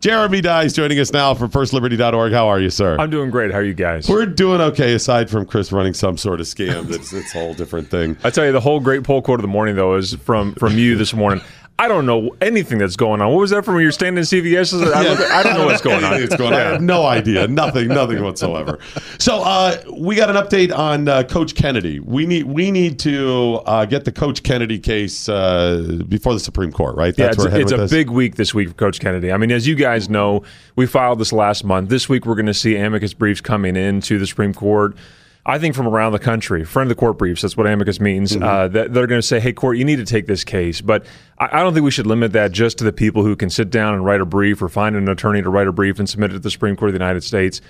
Jeremy Dys joining us now from firstliberty.org. How are you, sir? I'm doing great. How are you guys? We're doing okay, aside from Chris running some sort of scam. That's it's a whole different thing. I tell you, the whole great poll quote of the morning though is from from you this morning. I don't know anything that's going on. What was that from when you're standing in CVS? I, look, I don't know what's going on. It's going on. I have no idea. Nothing. Nothing whatsoever. So uh, we got an update on uh, Coach Kennedy. We need we need to uh, get the Coach Kennedy case uh, before the Supreme Court, right? That's yeah, it's, it's a this? big week this week for Coach Kennedy. I mean, as you guys know, we filed this last month. This week we're going to see amicus briefs coming into the Supreme Court. I think from around the country, friend of the court briefs, that's what amicus means, mm-hmm. uh, that they're going to say, hey, court, you need to take this case. But I, I, don't think we should limit that just to the people who can sit down and write a brief or find an attorney to write a brief and submit it to the Supreme Court of the United States.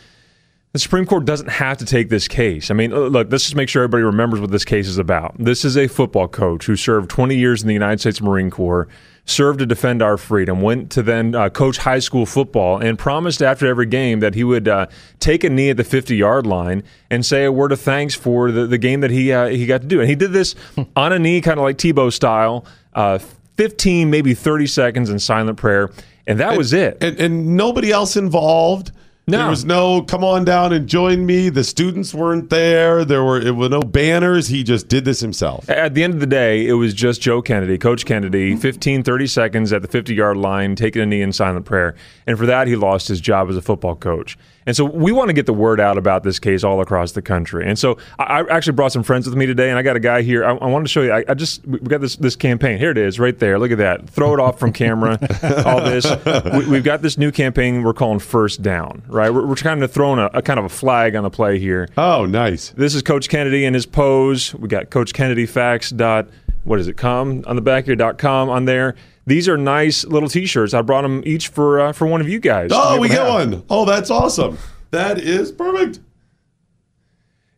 The Supreme Court doesn't have to take this case. I mean, look, let's just make sure everybody remembers what this case is about. This is a football coach who served 20 years in the United States Marine Corps served to defend our freedom, went to then uh, coach high school football, and promised after every game that he would uh, take a knee at the 50 yard line and say a word of thanks for the, the game that he uh, he got to do. And he did this on a knee, kind of like Tebow style, uh, 15, maybe 30 seconds in silent prayer. And that and, was it. And, and nobody else involved. No. There was no come on down and join me. The students weren't there. There were it were no banners. He just did this himself. At the end of the day, it was just Joe Kennedy, Coach Kennedy, mm-hmm. 15, 30 seconds at the 50 yard line, taking a knee in silent prayer. And for that, he lost his job as a football coach. And so we want to get the word out about this case all across the country. And so I, I actually brought some friends with me today, and I got a guy here. I, I wanted to show you. I, I, just we got this this campaign. Here it is, right there. Look at that. Throw it off from camera. all this. We, have got this new campaign we're calling First Down. Right. We're, we're kind of throwing a, a, kind of a flag on the play here. Oh, nice. This is Coach Kennedy and his pose. We got Coach Kennedy facts dot what does it come on the back here dot com on there. These are nice little T-shirts. I brought them each for uh, for one of you guys. Oh, we get one. Oh, that's awesome. That is perfect.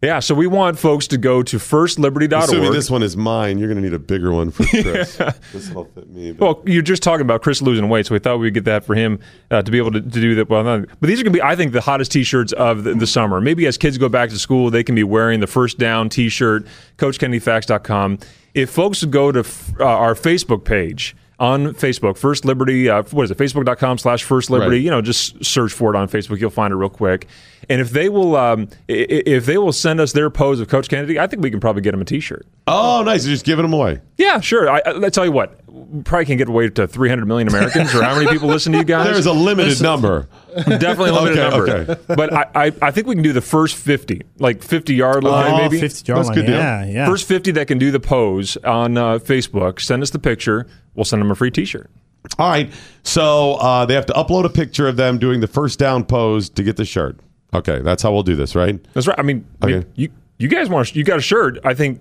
Yeah, so we want folks to go to firstliberty.org. Assuming this one is mine, you're going to need a bigger one for Chris. this will fit me. But. Well, you're just talking about Chris losing weight, so we thought we'd get that for him uh, to be able to, to do that. Well, not, but these are going to be, I think, the hottest T-shirts of the, the, summer. Maybe as kids go back to school, they can be wearing the first down T-shirt, CoachKennedyFacts.com. If folks go to f- uh, our Facebook page, on Facebook. First Liberty, uh, what is it? Facebook.com slash First Liberty. Right. You know, just search for it on Facebook. You'll find it real quick. And if they will, um, if they will send us their pose of Coach Kennedy, I think we can probably get them a T-shirt. Oh, nice! You're just giving them away. Yeah, sure. I, I, I tell you what, probably can get away to 300 million Americans, or how many people listen to you guys? There's a limited Listen. number. Definitely a limited okay, number. Okay. But I, I, I, think we can do the first 50, like 50 yard line, oh, maybe. 50 yard line. Yeah, yeah. First 50 that can do the pose on uh, Facebook. Send us the picture. We'll send them a free T-shirt. All right. So uh, they have to upload a picture of them doing the first down pose to get the shirt. Okay, that's how we'll do this, right? That's right. I mean, okay. I mean you you guys want you got a shirt? I think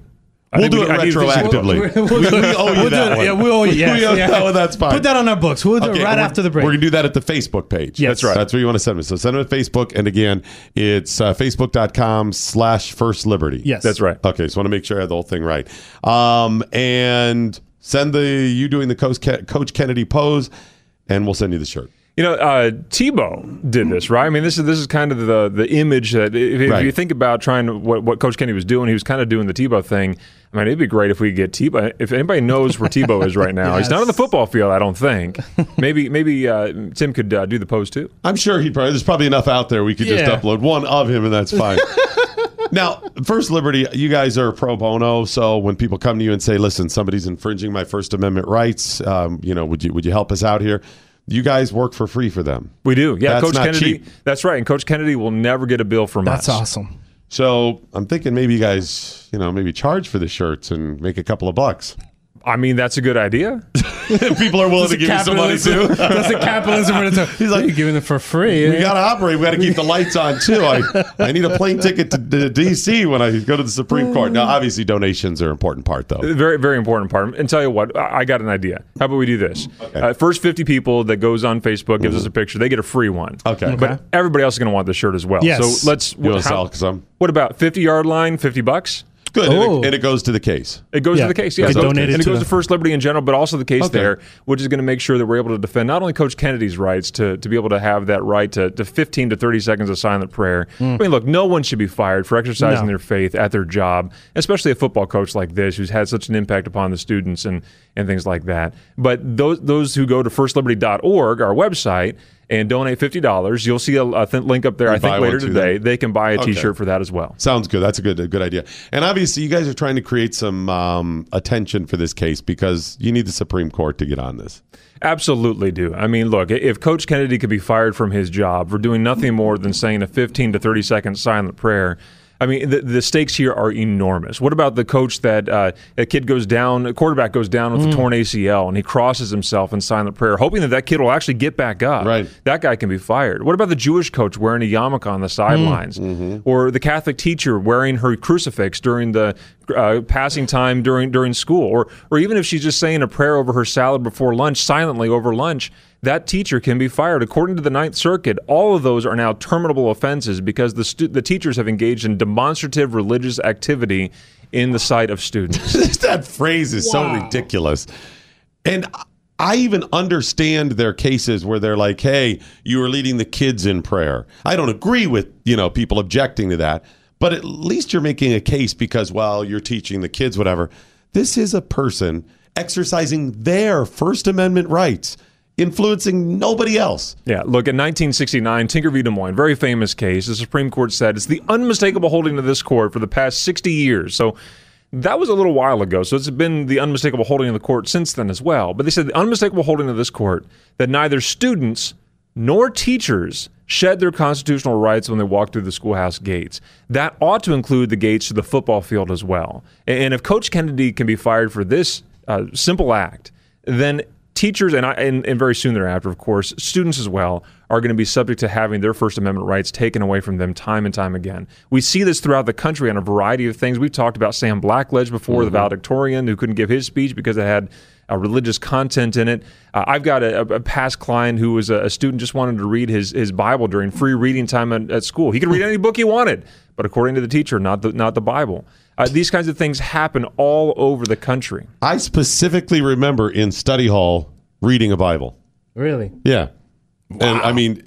We'll do we, it retroactively. We'll, we'll, we, we owe you we'll that one. Yeah, we owe you. Yes, we owe yeah. that one. That's fine. Put that on our books. We'll do okay, it right after the break. We're gonna do that at the Facebook page. Yes. That's right. That's where you want to send them. So send them to Facebook, and again, it's uh, facebook.com/slash First Liberty. Yes, that's right. Okay, so I want to make sure I have the whole thing right. Um, and send the you doing the Coach, Coach Kennedy pose, and we'll send you the shirt. You know, uh, Tebow did this, right? I mean, this is this is kind of the the image that if, right. you think about trying to, what what Coach Kenny was doing, he was kind of doing the Tebow thing. I mean, it'd be great if we get Tebow. If anybody knows where Tebow is right now, yes. he's not on the football field. I don't think. Maybe maybe uh, Tim could uh, do the pose too. I'm sure he probably. There's probably enough out there. We could yeah. just upload one of him, and that's fine. now, First Liberty, you guys are pro bono. So when people come to you and say, "Listen, somebody's infringing my First Amendment rights," um, you know, would you would you help us out here? You guys work for free for them. We do. Yeah, that's Coach Kennedy. Cheap. That's right. And Coach Kennedy will never get a bill from that's us. That's awesome. So I'm thinking maybe you guys, you know, maybe charge for the shirts and make a couple of bucks. I mean, that's a good idea. People are willing to give you some money too. That's the capitalism. Where it's a, He's like, you're giving it for free. We got to operate. We got to keep the lights on too. I, I need a plane ticket to, to DC when I go to the Supreme Court. Now, obviously, donations are an important part, though. Very, very important part. And tell you what, I I got an idea. How about we do this? Uh, first 50 people that goes on Facebook, gives us a picture, they get a free one. Okay. But everybody else is going to want the shirt as well. Yes. So let's. You wanna how- sell some? What about 50 yard line, 50 bucks? Good, and Oh. it, and it goes to the case. It goes Yeah. to the case, yeah. They So- donate it and it goes the- to First Liberty in general, but also the case Okay. there, which is going to make sure that we're able to defend not only Coach Kennedy's rights to, to be able to have that right to, to 15 to 30 seconds of silent prayer. Hmm. I mean, look, no one should be fired for exercising No. their faith at their job, especially a football coach like this who's had such an impact upon the students and, and things like that. But those, those who go to firstliberty.org, our website, and donate $50, you'll see a, a th- link up there, I think, later today. They can buy a Okay. shirt for that as well. Sounds good. That's a good a good idea. And obviously, you guys are trying to create some um, attention for this case because you need the Supreme Court to get on this. Absolutely do. I mean, look, if Coach Kennedy could be fired from his job for doing nothing more than saying a 15 to 30 second silent prayer, I mean, the, the stakes here are enormous. What about the coach that uh, a kid goes down, a quarterback goes down with a mm. torn ACL and he crosses himself in silent prayer, hoping that that kid will actually get back up? Right. That guy can be fired. What about the Jewish coach wearing a yarmulke on the mm. sidelines? Mm-hmm. Or the Catholic teacher wearing her crucifix during the uh, passing time during during school? Or, or even if she's just saying a prayer over her salad before lunch, silently over lunch, that teacher can be fired. According to the Ninth Circuit, all of those are now terminable offenses because the, stu- the teachers have engaged in demonstrative religious activity in the sight of students. that phrase is so ridiculous. And I even understand their cases where they're like, "Hey, you are leading the kids in prayer." I don't agree with you know people objecting to that, but at least you're making a case because well, you're teaching the kids whatever. This is a person exercising their First Amendment rights, influencing nobody else. Yeah, look, in 1969, Tinker v. Des Moines, very famous case, the Supreme Court said it's the unmistakable holding of this court for the past 60 years. So that was a little while ago. So it's been the unmistakable holding of the court since then as well. But they said the unmistakable holding of this court that neither students nor teachers shed their constitutional rights when they walk through the schoolhouse gates. That ought to include the gates to the football field as well. And if Coach Kennedy can be fired for this uh, simple act, then teachers and, I, and and very soon thereafter, of course, students as well are going to be subject to having their First Amendment rights taken away from them time and time again. We see this throughout the country on a variety of things. We've talked about Sam Blackledge before, the valedictorian who couldn't give his speech because it had uh, religious content in it. Uh, I've got a, a past client who was a, a student just wanted to read his his Bible during free reading time at, at school. He could read any book he wanted, but according to the teacher, not the not the Bible. Uh, these kinds of things happen all over the country. I specifically remember in study hall reading a Bible. Really? Yeah. And I mean,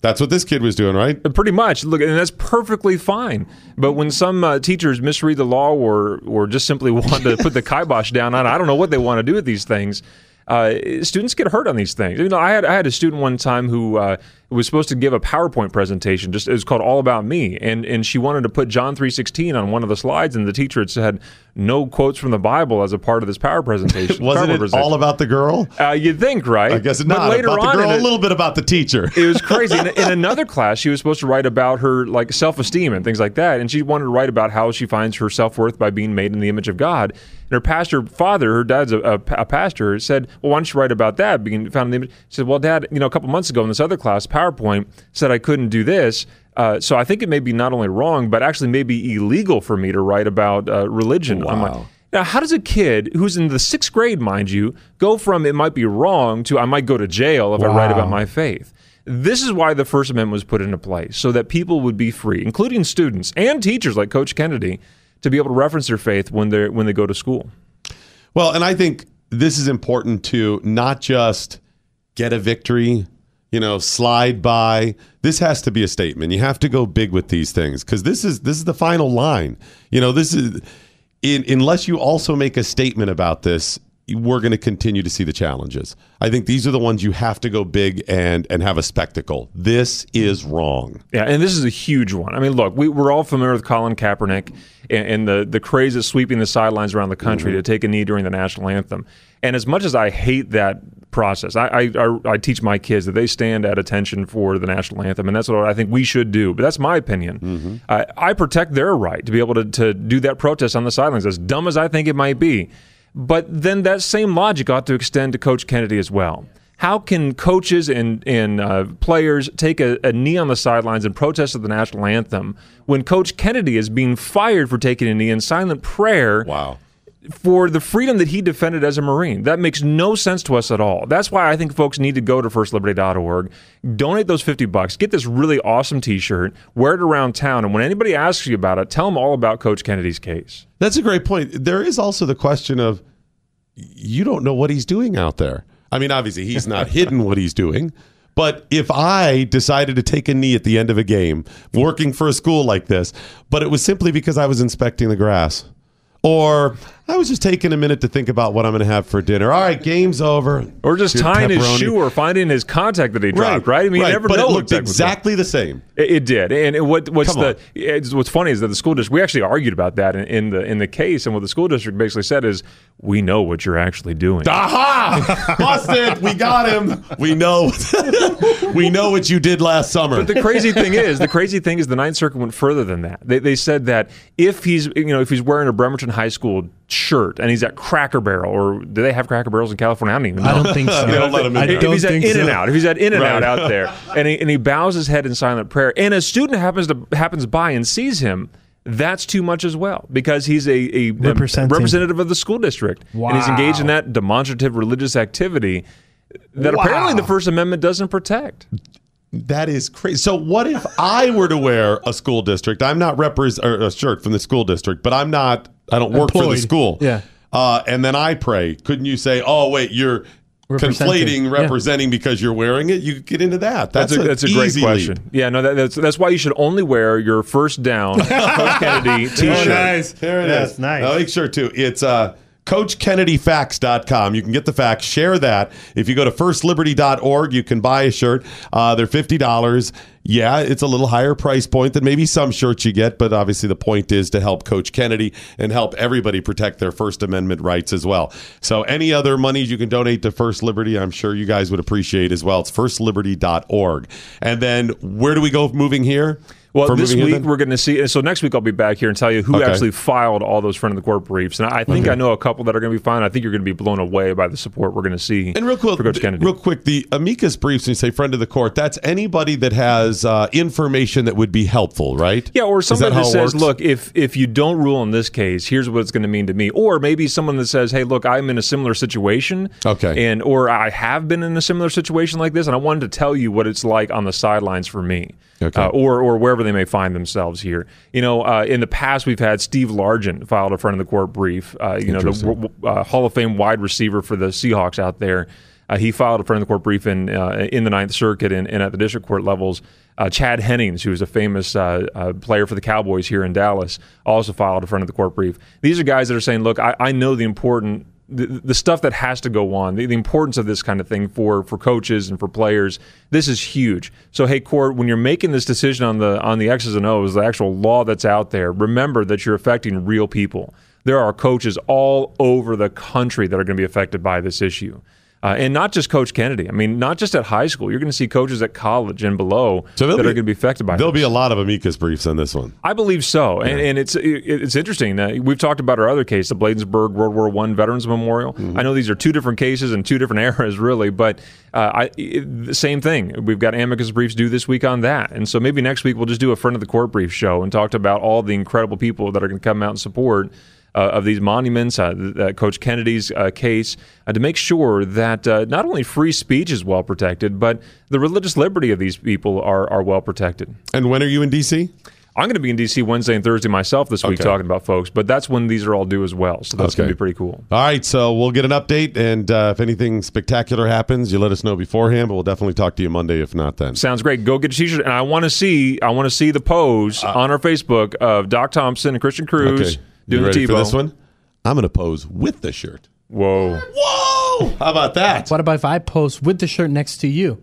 that's what this kid was doing, right? Pretty much. Look, and that's perfectly fine. But when some uh, teachers misread the law or or just simply want to put the kibosh down on, I don't know what they want to do with these things. Uh, students get hurt on these things. You know, I had I had a student one time who uh, was supposed to give a PowerPoint presentation. Just it was called All About Me, and and she wanted to put John three sixteen on one of the slides, and the teacher had said no quotes from the Bible as a part of this power presentation. Wasn't it all about the girl? Uh, you'd think, right? I guess But not. later about on the girl, a little bit about the teacher. it was crazy. In, in another class, she was supposed to write about her like self esteem and things like that, and she wanted to write about how she finds her self worth by being made in the image of God. And her pastor father, her dad's a, a, a pastor, said, "Well, why don't you write about that? Being found in the image." She said, "Well, Dad, you know, a couple months ago in this other class, PowerPoint said I couldn't do this." Uh, so I think it may be not only wrong, but actually may be illegal for me to write about uh, religion. Wow. now, how does a kid who's in the sixth grade, mind you, go from it might be wrong to I might go to jail if I write about my faith? This is why the First Amendment was put into place, so that people would be free, including students and teachers like Coach Kennedy, to be able to reference their faith when they when they go to school. Well, and I think this is important to not just get a victory, you know, slide by. This has to be a statement. You have to go big with these things because this is this is the final line. You know, this is in, unless you also make a statement about this, we're going to continue to see the challenges. I think these are the ones you have to go big and and have a spectacle. This is wrong. Yeah, and this is a huge one. I mean, look, we, we're all familiar with Colin Kaepernick and, and the the craze of sweeping the sidelines around the country mm-hmm. to take a knee during the national anthem. And as much as I hate that process, I, I, I, teach my kids that they stand at attention for the national anthem, and that's what I think we should do. But that's my opinion. I, I protect their right to be able to, to do that protest on the sidelines, as dumb as I think it might be. But then that same logic ought to extend to Coach Kennedy as well. How can coaches and, and uh, players take a, a knee on the sidelines and protest at the national anthem when Coach Kennedy is being fired for taking a knee in silent prayer Wow. For the freedom that he defended as a Marine. That makes no sense to us at all. That's why I think folks need to go to firstliberty.org, donate those 50 bucks, get this really awesome t-shirt, wear it around town, and when anybody asks you about it, tell them all about Coach Kennedy's case. That's a great point. There is also the question of you don't know what he's doing out there. I mean, obviously, he's not hidden what he's doing. But if I decided to take a knee at the end of a game, working for a school like this, but it was simply because I was inspecting the grass, or I was just taking a minute to think about what I'm going to have for dinner. All right, game's over. Or just tying his shoe or finding his contact that he dropped, right? I mean, you never but know it looked exactly what's going on. exactly the same. It, it did, and it, what what's Come the it's, what's funny is that the school district we actually argued about that in, in the in the case, and what the school district basically said is we know what you're actually doing. Aha! Busted. We got him. We know. we know what you did last summer. But the crazy thing is, the crazy thing is, the Ninth Circuit went further than that. They, they said that if he's, you know, if he's wearing a Bremerton High School shirt and he's at Cracker Barrel, or do they have Cracker Barrels in California? I don't even know. I don't think so. They don't let him in I if don't he's at think In so. and Out, if he's at In and Out Right. out there, and he, and he bows his head in silent prayer, and a student happens to happens by and sees him. That's too much as well because he's a, a Representing. representative of the school district and he's engaged in that demonstrative religious activity that Wow. apparently the First Amendment doesn't protect. That is crazy. So what if I were to wear a school district? I'm not represent a shirt from the school district, but I'm not. I don't work for the school. Yeah. Uh, and then I pray. Couldn't you say, "Oh, wait, you're Representing. conflating, Yeah. representing because you're wearing it"? You could get into that. That's, That's a, that's a great question. lead. Yeah, no, that, that's that's why you should only wear your first down Coach Kennedy T-shirt. Oh, nice. There it is. That's nice. Now make sure too. It's uh CoachKennedyFacts.com. You can get the facts, share that. If you go to firstliberty.org, you can buy a shirt. Uh, they're $50. Yeah, it's a little higher price point than maybe some shirts you get, but obviously the point is to help Coach Kennedy and help everybody protect their First Amendment rights as well. So any other monies you can donate to First Liberty, I'm sure you guys would appreciate as well. It's firstliberty.org. And then where do we go moving here? Well, this week we're going to see. So next week I'll be back here and tell you who Okay. actually filed all those friend of the court briefs. And I think I know a couple that are going to be fine. I think you're going to be blown away by the support we're going to see. And real quick, for Coach Kennedy. real quick, the amicus briefs, when you say friend of the court, that's anybody that has uh, information that would be helpful, right? Yeah, or somebody how that, says? "Look, if if you don't rule in this case, here's what it's going to mean to me." Or maybe someone that says, "Hey, look, I'm in a similar situation, Okay. and or I have been in a similar situation like this, and I wanted to tell you what it's like on the sidelines for me, Okay. uh, or or wherever they may find themselves here." You know, uh, in the past, we've had Steve Largent filed a front of the court brief. Uh, you know, the uh, Hall of Fame wide receiver for the Seahawks out there. Uh, he filed a front of the court brief in uh, in the Ninth Circuit and, and at the district court levels. Uh, Chad Hennings, who is a famous uh, uh, player for the Cowboys here in Dallas, also filed a front of the court brief. These are guys that are saying, "Look, I, I know the important." The, the stuff that has to go on, the, the importance of this kind of thing for for coaches and for players, this is huge. So, hey, court, when you're making this decision on the on the X's and O's, the actual law that's out there, remember that you're affecting real people. There are coaches all over the country that are going to be affected by this issue. Uh, and not just Coach Kennedy. I mean, not just at high school. You're going to see coaches at college and below So that there'll are going to be affected by There'll this. be a lot of amicus briefs on this one. I believe so, and, and it's it, it's interesting. Uh, we've talked about our other case, the Bladensburg World War One Veterans Memorial. I know these are two different cases and two different eras, really, but uh, I it, the same thing. We've got amicus briefs due this week on that, and so maybe next week we'll just do a friend of the court brief show and talk about all the incredible people that are going to come out and support. Uh, of these monuments, uh, uh, Coach Kennedy's uh, case, uh, to make sure that uh, not only free speech is well protected, but the religious liberty of these people are, are well protected. And when are you in D.C.? I'm going to be in DC Wednesday and Thursday myself this week Okay. talking about folks, but that's when these are all due as well. So that's going to be pretty cool. All right, so we'll get an update, and uh, if anything spectacular happens, you let us know beforehand. But we'll definitely talk to you Monday, if not then. Sounds great. Go get a t-shirt, and I want to see I want to see the pose on our Facebook of Doc Thompson and Christian Cruz Uh, Okay, you doing ready the for this one? I'm going to pose with the shirt. Whoa! Whoa! How about that? What about if I post with the shirt next to you?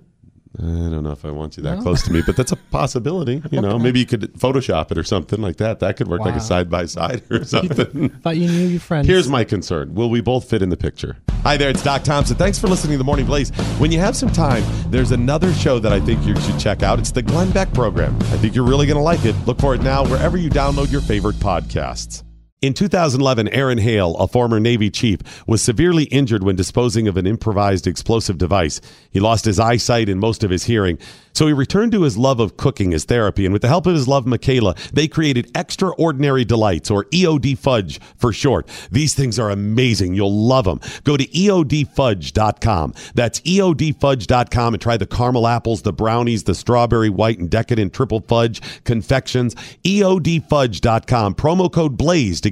I don't know if I want you that close to me, but that's a possibility. You know, maybe you could Photoshop it or something like that. That could work like Wow. a side by side or something. Thought you knew your friends. Here's my concern. Will we both fit in the picture? Hi there, it's Doc Thompson. Thanks for listening to The Morning Blaze. When you have some time, there's another show that I think you should check out. It's the Glenn Beck program. I think you're really going to like it. Look for it now wherever you download your favorite podcasts. In 2011, Aaron Hale, a former Navy chief, was severely injured when disposing of an improvised explosive device. He lost his eyesight and most of his hearing. So he returned to his love of cooking as therapy, and with the help of his love, Michaela, they created Extraordinary Delights, or EOD Fudge for short. These things are amazing. You'll love them. Go to EODFudge.com. That's EODFudge.com and try the caramel apples, the brownies, the strawberry white and decadent triple fudge confections. EODFudge.com. Promo code BLAZE to